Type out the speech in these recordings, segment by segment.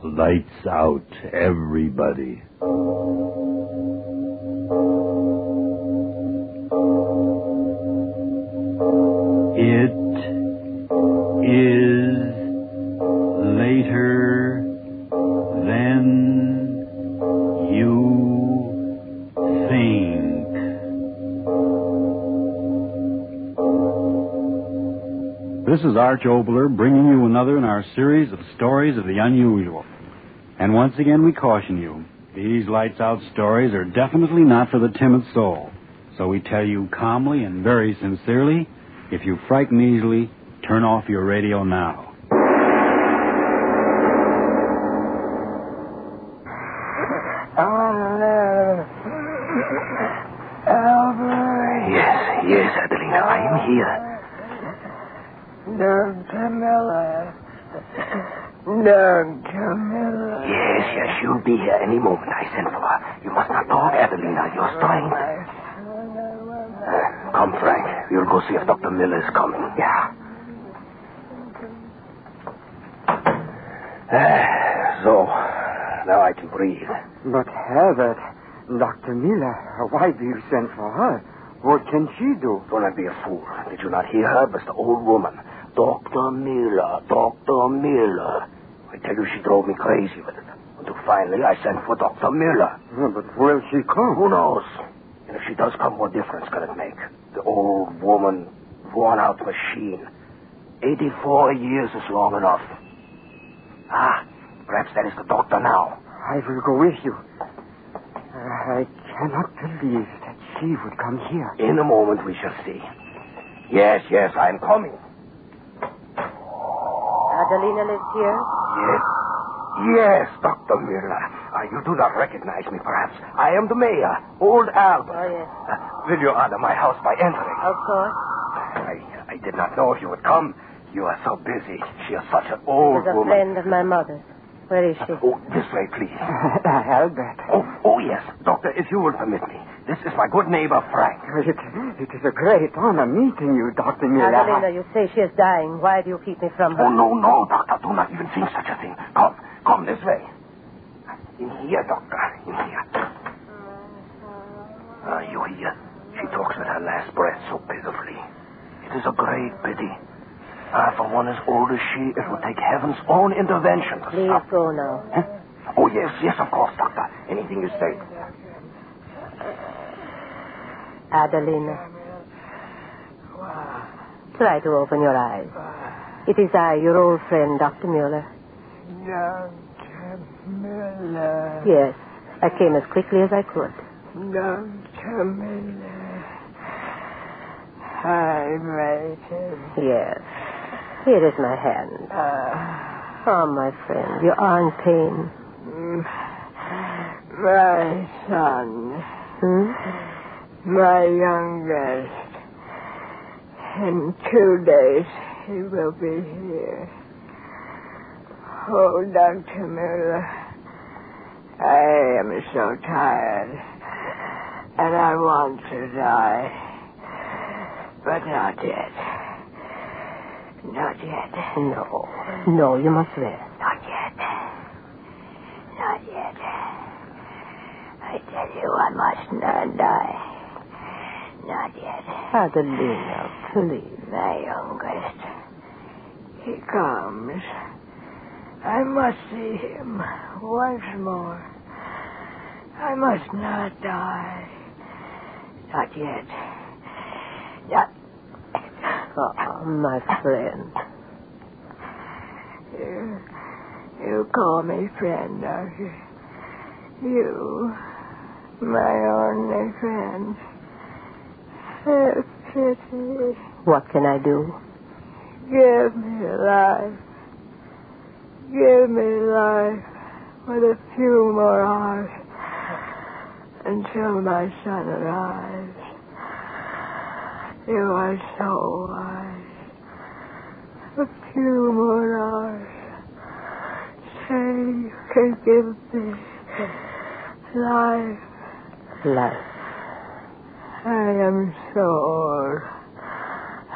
Lights out, everybody. It is later This is Arch Oboler bringing you another in our series of stories of the unusual. And once again, we caution you these lights out stories are definitely not for the timid soul. So we tell you calmly and very sincerely if you frighten easily, turn off your radio now. Ah, Albert. Yes, yes, Adelina, I am here. Dr. Miller. Dr. Miller. Yes, yes, she'll be here any moment. I sent for her. You must not talk, Adelina. You're strained. Uh, come, Frank. We'll go see if Dr. Miller is coming. Yeah. Ah, so, now I can breathe. But Herbert, Dr. Miller, why do you send for her? What can she do? Do not be a fool. Did you not hear her? It was the old woman. Dr. Miller, Dr. Miller. I tell you, she drove me crazy with it. Until finally I sent for Dr. Miller. Oh, but will she come? Who knows? And if she does come, what difference can it make? The old woman, worn out machine. 84 years is long enough. Ah, perhaps that is the doctor now. I will go with you. I cannot believe that she would come here. In a moment we shall see. Yes, yes, I am coming. Adelina lives here? Yes. Yes, Dr. Miller. Uh, you do not recognize me, perhaps. I am the mayor, old Albert. Oh, yes. Uh, will you honor my house by entering? Of course. I, I did not know if you would come. You are so busy. She is such an old She's a woman. friend of my mother's. Where is she? Oh, this way, please. Albert. Oh, oh, yes. Doctor, if you will permit me. This is my good neighbor, Frank. It, it is a great honor meeting you, Dr. Miller. Adelina, you say she is dying. Why do you keep me from her? Oh, no, no, Doctor. Do not even think such a thing. Come, come this way. In here, Doctor. In here. Ah, you hear? She talks with her last breath so pitifully. It is a great pity. Ah, for one as old as she, it would take heaven's own intervention to Please stop. go now. Huh? Oh, yes, yes, of course, Doctor. Anything you say. Adelina. Try to open your eyes. It is I, your old friend, Dr. Mueller. Dr. Miller. Yes, I came as quickly as I could. Dr. Miller. I waited. Yes. Here is my hand. Oh, my friend, you are in pain. My son. Hmm? My youngest. In two days, he will be here. Oh, Dr. Miller, I am so tired. And I want to die. But not yet. Not yet. No. No, you must live. Not yet. Not yet. I tell you, I must not die. Not yet. Adelina, please. My youngest. He comes. I must see him once more. I must not die. Not yet. Not. Oh, my friend. You, you call me friend, don't you? You, my only friend. Have pity. What can I do? Give me life. Give me life. with a few more hours until my son arrives. You are so wise. A few more hours. Say you can give me life. Life. I am old.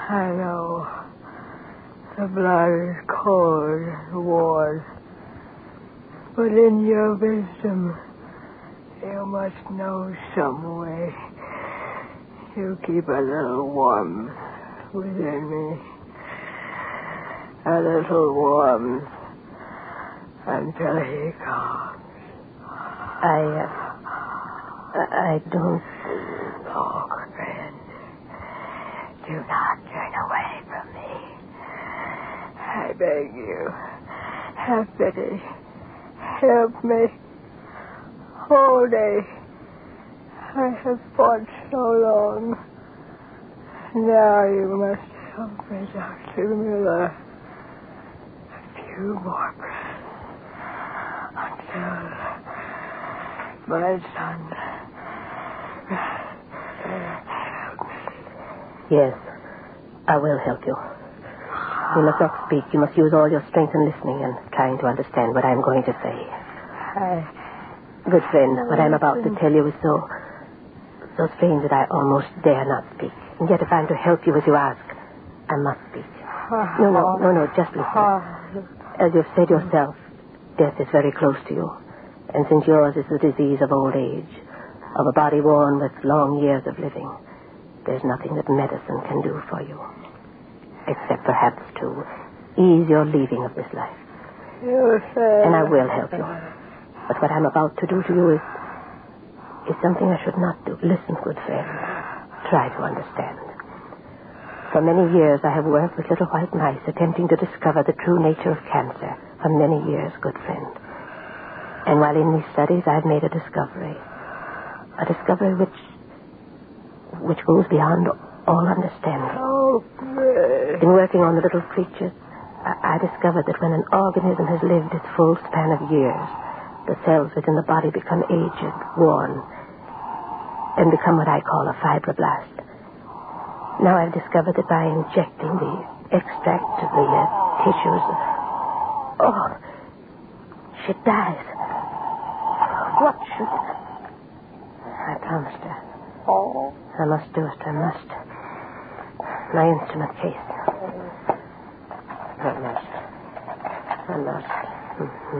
I know. The blood is cold and worn. But in your wisdom, you must know some way. You keep a little warmth within me. A little warmth until he comes. I, uh, I don't. Oh, friend, do not turn away from me. I beg you, have pity. Help me. Day, I have fought so long. Now you must help me, Dr. Miller. A few more breaths until my son. Help me. Yes, I will help you. You must not speak. You must use all your strength in listening and trying to understand what I'm going to say. I, Good friend, what I'm about to tell you is so, so strange that I almost dare not speak. And yet, if I'm to help you as you ask, I must speak. No, no, no, no, just listen. As you've said yourself, death is very close to you. And since yours is the disease of old age, of a body worn with long years of living, there's nothing that medicine can do for you. Except perhaps to ease your leaving of this life. You say. And I will help you. But what I'm about to do to you is is something I should not do. Listen, good friend. Try to understand. For many years I have worked with little white mice attempting to discover the true nature of cancer. For many years, good friend. And while in these studies I've made a discovery. A discovery which which goes beyond all understanding. Oh, Fred. In working on the little creatures, I, I discovered that when an organism has lived its full span of years, the cells within the body become aged, worn, and become what I call a fibroblast. Now I've discovered that by injecting the extract of the uh, tissues, oh, she dies. What should I promised her. Oh. I must do it. I must. My instrument case. I must. I must.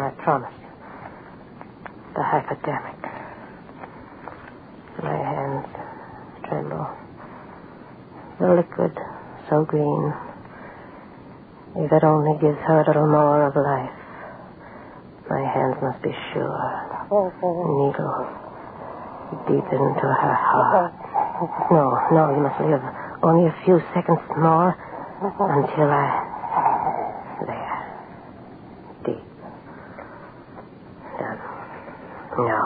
I promise. The hypodermic. My hands tremble. The liquid, so green. If it only gives her a little more of life. My hands must be sure. Needle deep into her heart. No, no, you must live. Only a few seconds more until I. There. Deep. Done. No.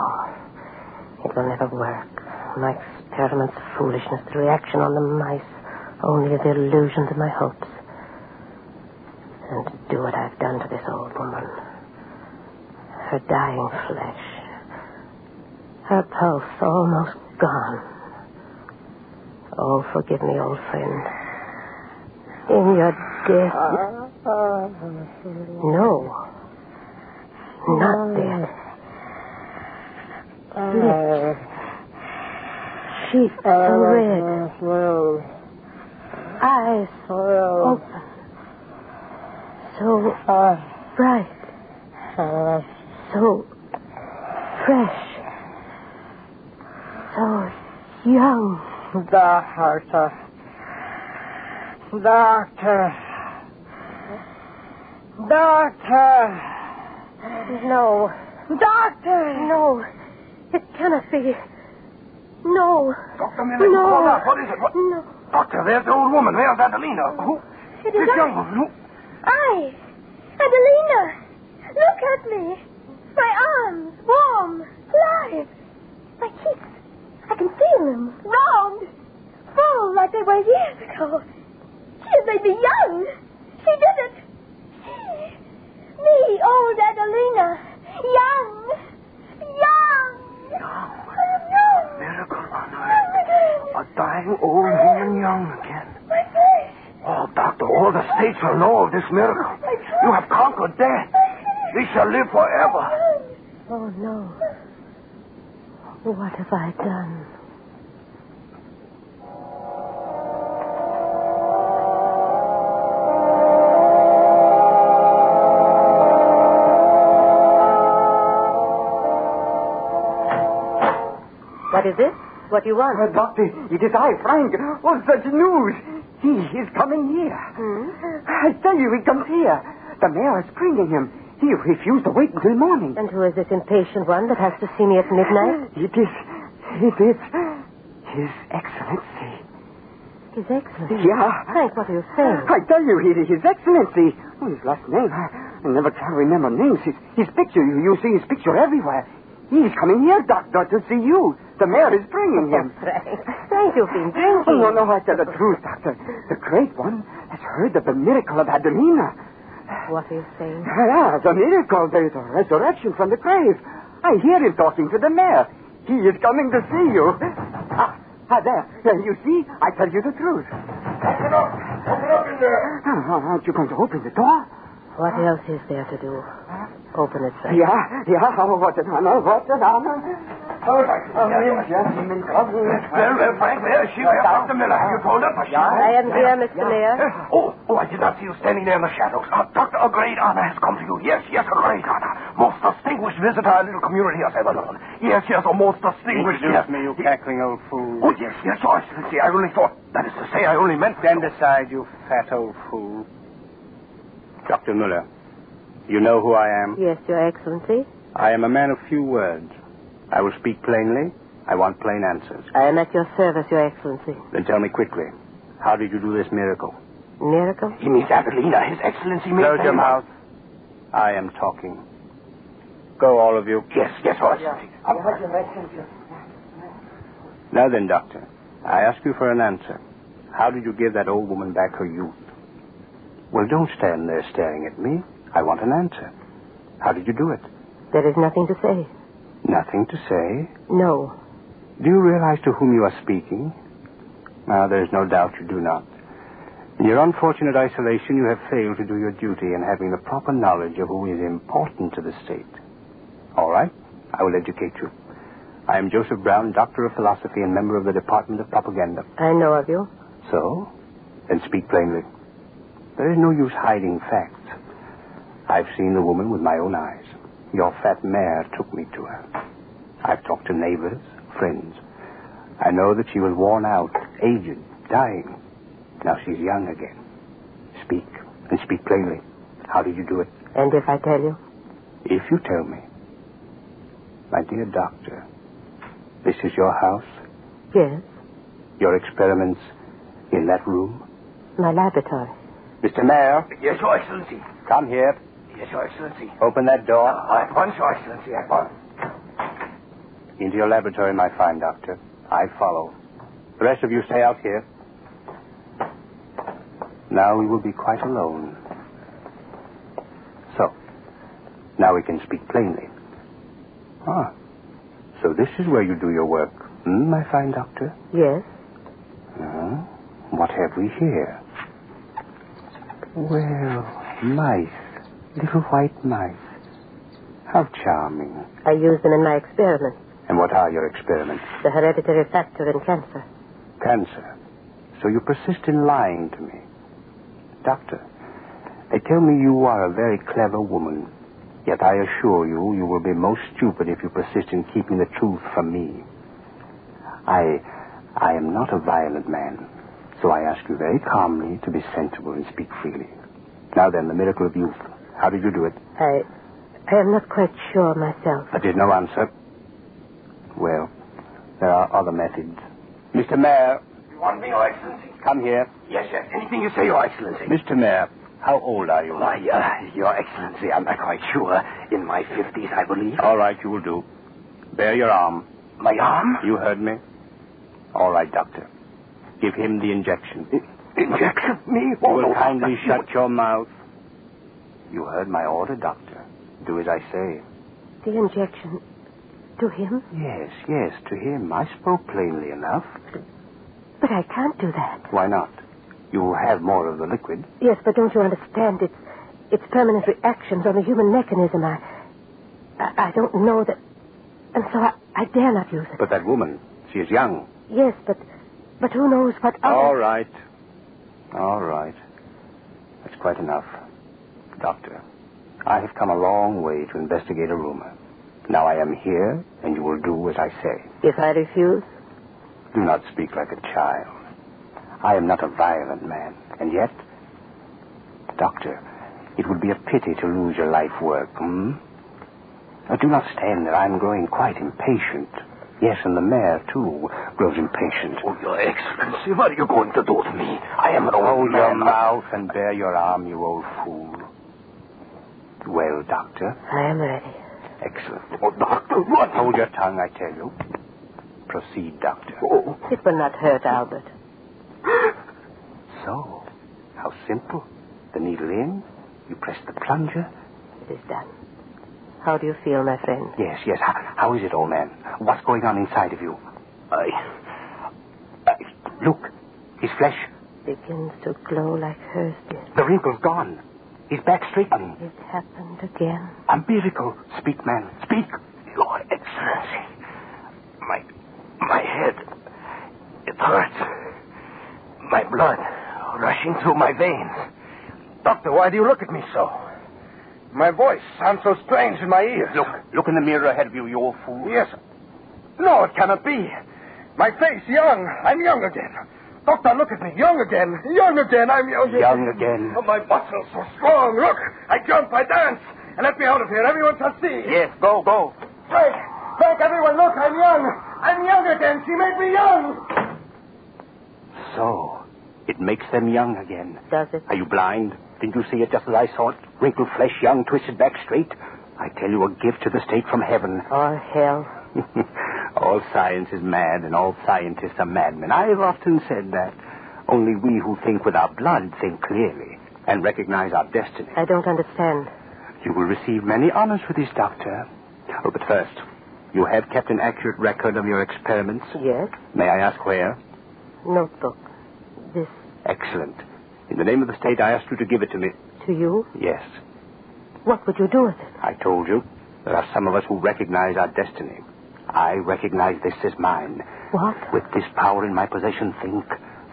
It will never work. My experiment's foolishness, the reaction on the mice, only the illusions of my hopes. And to do what I've done to this old woman. Her dying flesh. Her pulse almost gone. Forgive me, old friend. In your death. Uh, no. Not uh, death. Uh, Lips. Cheeks red. Well, Eyes well, open. So uh, bright. uh, So fresh. So young. Doctor. Doctor. Doctor. No. Doctor. No. It cannot be. No. Dr. Miller, No. hold on. What is it? What? No. Doctor, there's the old woman. There's Adelina. Oh. Who? It is This I. young woman. Who? I. Adelina. Look at me. My arms, warm, alive. My cheeks. I can feel them. Round like they were years ago. She had made me young. She did it. She, me, old Adelina, young, young. Oh, young. Miracle on earth. A dying old woman young again. My face. Oh, doctor, all the states will know of this miracle. You have conquered death. We shall live forever. Oh, no. What have I done? What is it? What do you want? Uh, doctor, it is I, Frank. Oh, such news. He is coming here. Hmm? I tell you, he comes here. The mayor is bringing him. He refused to wait until morning. And who is this impatient one that has to see me at midnight? It is. It is. His Excellency. His Excellency. Yeah. Frank, what are you saying? I tell you, he, His Excellency. Oh, his last name. I, I never can remember names. His, his picture, you, you see his picture everywhere. He's coming here, Doctor, to see you. The mayor is bringing him. Frank. Frank, you've been drinking. Oh, no, no, I tell the truth, Doctor. The great one has heard of the miracle of Adelina. What are you saying? Yeah, the miracle, the, the resurrection from the grave. I hear him talking to the mayor. He is coming to see you. Ah, ah there. There, you see? I tell you the truth. Open up. Open up in there. Ah, aren't you going to open the door? What else is there to do? Open it, sir. Yeah, yeah. Oh, what an honor, what an honor. Oh, Doctor. Oh, gentlemen, come Well, well, Frank, where is she? Where's Dr. Miller? Have you told her? For I am here, Mr. Mayor. Oh, oh, I did not see you standing there in the shadows. Uh, Doctor, a great honor has come to you. Yes, yes, a great honor. Most distinguished visitor our little community has ever known. Yes, yes, a most distinguished... Introduce yes. me, you cackling old fool. Oh, yes, yes, Your Excellency. I only thought... That is to say, I only meant... Stand aside, you fat old fool. Dr. Muller, you know who I am? Yes, Your Excellency. I am a man of few words. I will speak plainly. I want plain answers. I am at your service, Your Excellency. Then tell me quickly, how did you do this miracle? Miracle? He means Adelina. His Excellency means... Close your mouth. I am talking. Go, all of you. Yes, yes, Your Excellency. Now then, Doctor, I ask you for an answer. How did you give that old woman back her youth? Well, don't stand there staring at me. I want an answer. How did you do it? There is nothing to say. Nothing to say. No. Do you realize to whom you are speaking? Ah, there's no doubt you do not. In your unfortunate isolation, you have failed to do your duty in having the proper knowledge of who is important to the state. All right, I will educate you. I am Joseph Brown, Doctor of Philosophy and member of the Department of Propaganda. I know of you. So? Then speak plainly. There is no use hiding facts. I've seen the woman with my own eyes. Your fat mayor took me to her. I've talked to neighbors, friends. I know that she was worn out, aged, dying. Now she's young again. Speak, and speak plainly. How did you do it? And if I tell you? If you tell me. My dear doctor, this is your house? Yes. Your experiments in that room? My laboratory. Mr. Mayor, Yes, Your Excellency. come here. Yes, Your Excellency. Open that door. At once, Your Excellency, at once. Into your laboratory, my fine doctor. I follow. The rest of you stay out here. Now we will be quite alone. So, now we can speak plainly. Ah, so this is where you do your work, hmm, my fine doctor? Yes. Uh, what have we here? Well, mice. Little white mice. How charming. I use them in my experiments. And what are your experiments? The hereditary factor in cancer. Cancer. So you persist in lying to me. Doctor, they tell me you are a very clever woman. Yet I assure you, you will be most stupid if you persist in keeping the truth from me. I, I am not a violent man, so I ask you very calmly to be sensible and speak freely. Now then, the miracle of youth. How did you do it? I, I am not quite sure myself. But there's no answer. Well, there are other methods. Mr. Mayor, You want me, Your Excellency? come here. Yes, yes. Anything you say, Your Excellency. Mr. Mayor, how old are you? Why, uh, Your Excellency, I'm not quite sure. In my 50s, I believe. All right, you will do. Bare your arm. My arm? You heard me? All right, doctor. Give him the injection. Injection? Me? You will kindly no. shut your mouth. You heard my order, doctor. Do as I say. The injection to him? Yes, yes, to him. I spoke plainly enough. But I can't do that. Why not? You have more of the liquid. Yes, but don't you understand? It's, it's permanent reactions on the human mechanism. I, I, I don't know that. And so I, I dare not use it. But that woman, she is young. Yes, but, but who knows what other... All right. All right. That's quite enough. Doctor, I have come a long way to investigate a rumor. Now I am here, and you will do as I say. If I refuse? Do not speak like a child. I am not a violent man, and yet, Doctor, it would be a pity to lose your life work, hmm? Now, do not stand there. I'm growing quite impatient. Yes, and the mayor, too, grows impatient. Oh, Your Excellency, what are you going to do to me? I am an old Hold man. your mouth and bare your arm, you old fool. Well, Doctor, I am ready. excellent. Oh, Doctor, what? Hold your tongue, I tell you. Proceed, Doctor. Oh, It will not hurt, Albert. So, how simple. The needle in, you press the plunger. It is done. How do you feel, my friend? Yes, yes. How, how is it, old man? What's going on inside of you? I... I... Look, his flesh, Begins to glow like hers did. the wrinkle's gone. His back straightening. It happened again. A miracle. Speak, man. Speak. Your Excellency, my... my head... it hurts. My blood rushing through my veins. Doctor, why do you look at me so? My voice sounds so strange in my ears. Look, look in the mirror ahead of you, you old fool. Yes. No, it cannot be. My face, young. I'm young again. Doctor, look at me. Young again. Young again. I'm young again. Young again. Oh, my muscles so strong. Look, I jump, I dance. And let me out of here. Everyone shall see. Yes, go, go. Frank, Frank, everyone, look, I'm young. I'm young again. She made me young. So, it makes them young again. Does it? Are you blind? Didn't you see it just as I saw it? Wrinkled flesh, young, twisted back straight. I tell you, a gift to the state from heaven. Or hell. all science is mad, and all scientists are madmen. I've often said that. Only we who think with our blood think clearly and recognize our destiny. I don't understand. You will receive many honors for this, Doctor. Oh, but first, you have kept an accurate record of your experiments. Yes? May I ask where? Notebook. This Excellent. In the name of the state, I asked you to give it to me. to you? Yes. What would you do with it? I told you. There are some of us who recognize our destiny. I recognize this as mine. What? With this power in my possession, think.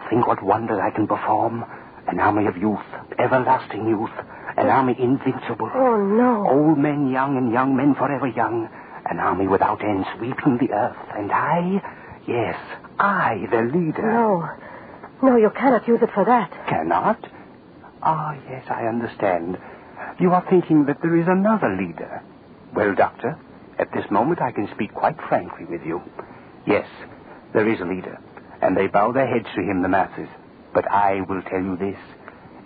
Think what wonders I can perform. An army of youth, everlasting youth. An army invincible. Oh, no. Old men young and young men forever young. An army without end sweeping the earth. And I, yes, I, the leader. No. No, you cannot use it for that. Cannot? Ah, yes, I understand. You are thinking that there is another leader. Well, Doctor, at this moment I can speak quite frankly with you. Yes, there is a leader, and they bow their heads to him, the masses. But I will tell you this.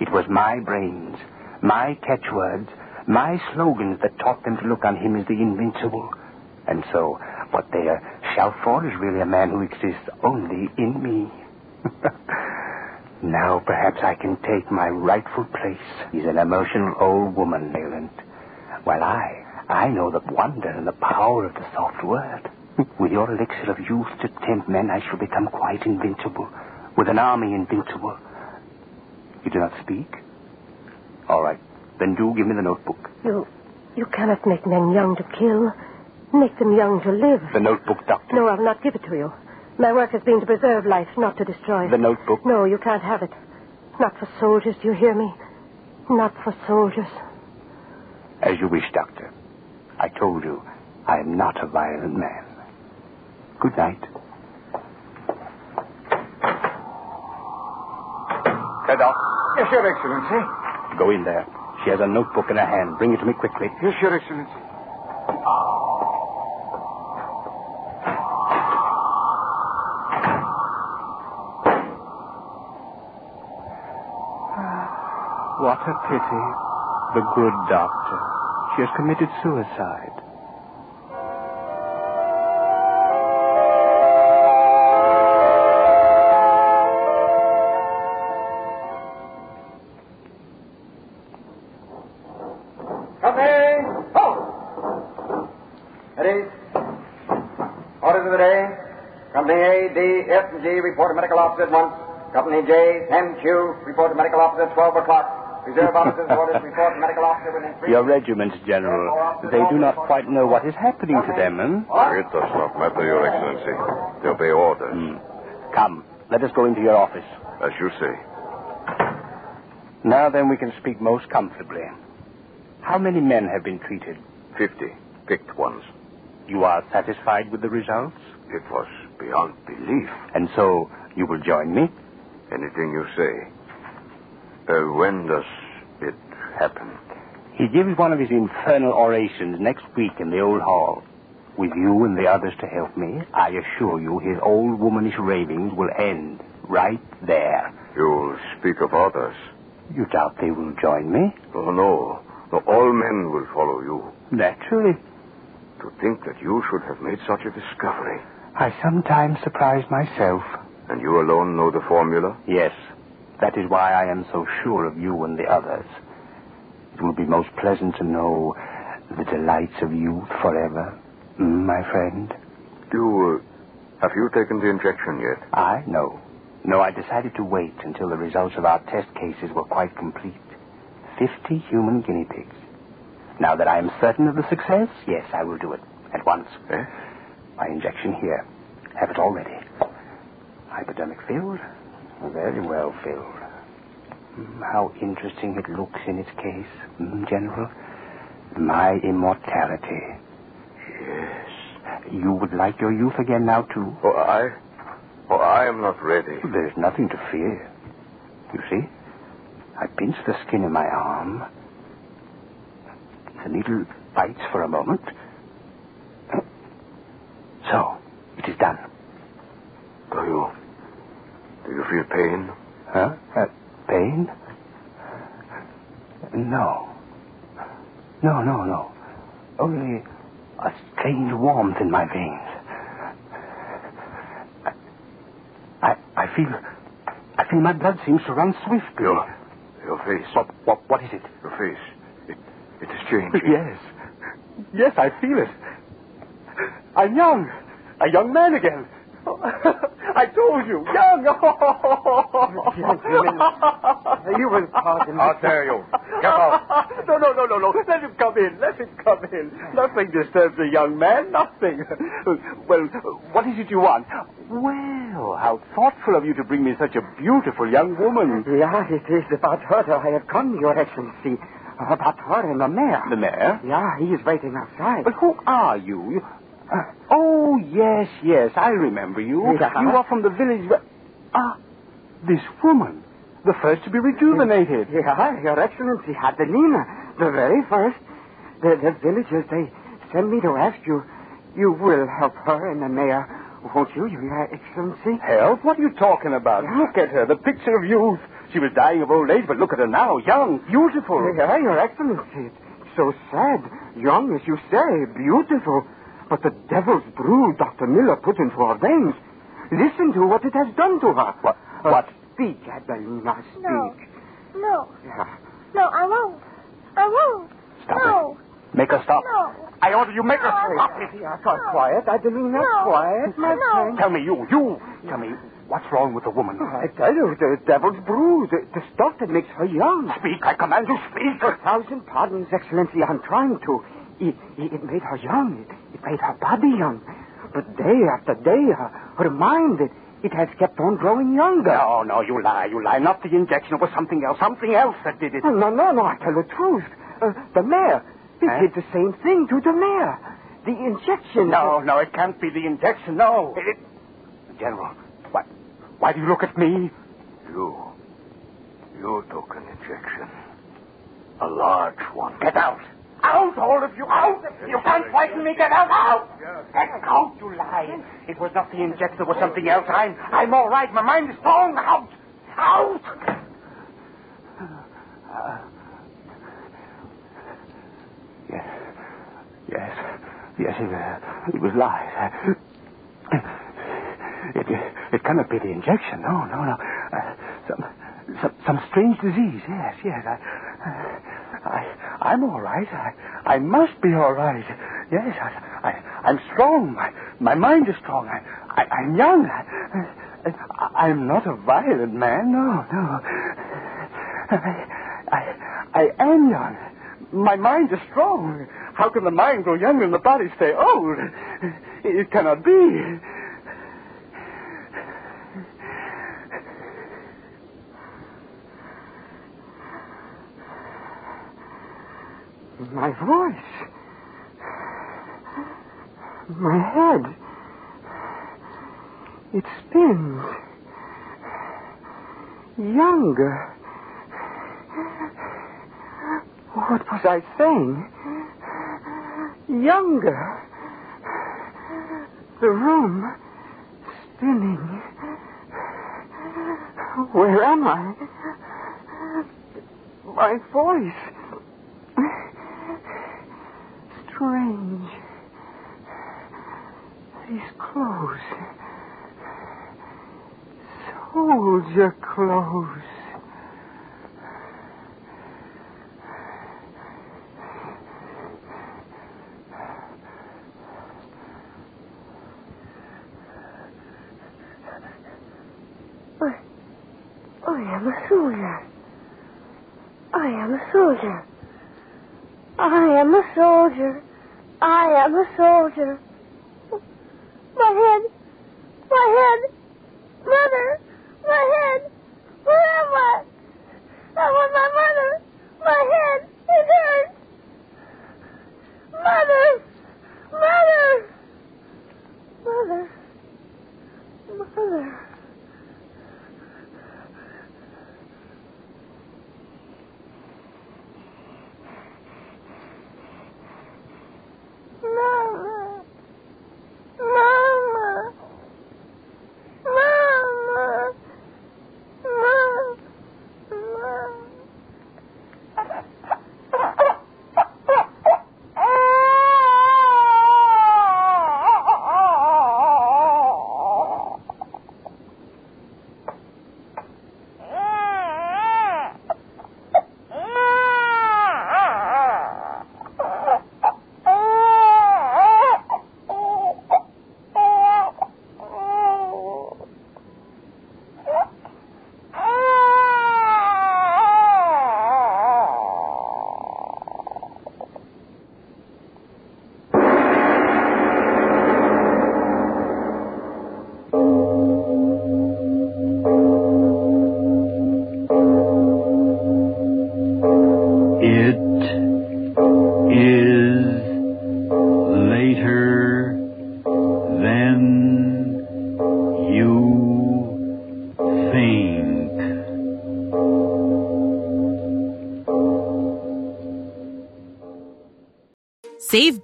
It was my brains, my catchwords, my slogans that taught them to look on him as the invincible. And so, what they shout for is really a man who exists only in me. now perhaps I can take my rightful place. He's an emotional old woman, Leland. While I, I know the wonder and the power of the soft word. With your elixir of youth to tempt men, I shall become quite invincible. With an army invincible. You do not speak? All right. Then do give me the notebook. You, you cannot make men young to kill. Make them young to live. The notebook, Doctor. No, I'll not give it to you. My work has been to preserve life, not to destroy it. The notebook. No, you can't have it. Not for soldiers, do you hear me? Not for soldiers. As you wish, Doctor. I told you, I am not a violent man. Good night. Doc. Yes, Your Excellency. Go in there. She has a notebook in her hand. Bring it to me quickly. Yes, Your Excellency. What a pity. The good doctor. She has committed suicide. Company! Halt! Oh. Ready? Orders of the day. Company A, D, F, report to medical officer at once. Company J, 10Q, report to medical officer at 12 o'clock. Reserve officers orders report medical officer within three Your regiments, General, they do not quite know what is happening to them, eh? It does not matter, Your Excellency. They obey orders. Hmm. Come, let us go into your office. As you say. Now then, we can speak most comfortably. How many men have been treated? Fifty. Picked ones. You are satisfied with the results? It was beyond belief. And so, you will join me? Anything you say. Uh, when does it happen? He gives one of his infernal orations next week in the old hall. With you and the others to help me, I assure you his old womanish ravings will end right there. You'll speak of others. You doubt they will join me? Oh, no. no. All men will follow you. Naturally. To think that you should have made such a discovery. I sometimes surprise myself. And you alone know the formula? Yes. That is why I am so sure of you and the others. It will be most pleasant to know the delights of youth forever, my friend. Do you, uh, have you taken the injection yet? I? No. No, I decided to wait until the results of our test cases were quite complete. Fifty human guinea pigs. Now that I am certain of the success, yes, I will do it. At once. Eh? My injection here. Have it all ready. Hypodermic filled? Very well filled. Mm, How interesting it looks in its case, General. My immortality. Yes. You would like your youth again now, too? Oh, I? Oh, I am not ready. There's nothing to fear. You see? I pinch the skin in my arm. The needle bites for a moment. So, it is done. Do you? Do you feel pain? Huh? Uh, pain? No. No, no, no. Only a strange warmth in my veins. I, I, I feel, I feel my blood seems to run swiftly. Your, your face. What, what, what is it? Your face. It, it is changing. Yes. Yes, I feel it. I'm young. A young man again. I told you, young. You will pardon me. I'll tell you. Out. No, no, no, no, no. Let him come in. Let him come in. Nothing disturbs a young man. Nothing. Well, what is it you want? Well, how thoughtful of you to bring me such a beautiful young woman. Yeah, it is about her that I have come, Your Excellency. About her and the mayor. The mayor? Yeah, he is waiting outside. But who are you? Uh, oh, yes, yes, I remember you. Yeah. You are from the village. where- Ah, this woman. The first to be rejuvenated. Yeah, Your Excellency, Adelina, the very first. The, the villagers, they send me to ask you. You will help her and the mayor, won't you, Your Excellency? Help? What are you talking about? Yeah. Look at her, the picture of youth. She was dying of old age, but look at her now, young, beautiful. Yeah, Your Excellency. It's so sad. Young, as you say, beautiful. But the devil's brew Dr. Miller put into her veins. Listen to what it has done to her. What? Uh, What? Speak, Adelina, speak. No. No. Yeah. No, I won't. I won't. Stop no. Make her stop. No. I order you make her No, stop. I- Yeah, quiet, quiet, Adelina, No. quiet, my No. friend. Tell me, you, you. Tell me, what's wrong with the woman? I tell you, the devil's brew, the, the stuff that makes her young. Speak, I command you, speak. A thousand pardons, Excellency, I'm trying to. It, it, it made her young. It, it made her body young. But day after day, her, her mind, it, it has kept on growing younger. No, no, you lie, you lie. Not the injection. It was something else. Something else that did it. Oh, no, no, no, I tell the truth. Uh, the mayor, he Huh? did the same thing to the mayor. The injection. No, no, it can't be the injection. No. It... General, why, why do you look at me? You. You took an injection. A large one. Get out. Out, all of you, out! You can't frighten me. Get out, out! Get out, you lie. It was not the injection. It was something else. I'm, I'm all right. My mind is strong. Out! Out! Yes. Yes. Yes, it, uh, it was lies. It, it cannot be the injection. No, no, no. Uh, some, some, some strange disease. Yes, yes. I, I, I'm all right. I, I must be all right. Yes, I, I, I'm strong. My, my mind is strong. I, I, I'm young. I, I'm not a violent man. No, no. I, I, I am young. My mind is strong. How can the mind grow younger and the body stay old? It cannot be. My voice. My head. It spins. Younger. What was I saying? Younger. The room spinning. Where am I? My voice. Strange. These clothes. Soldier clothes.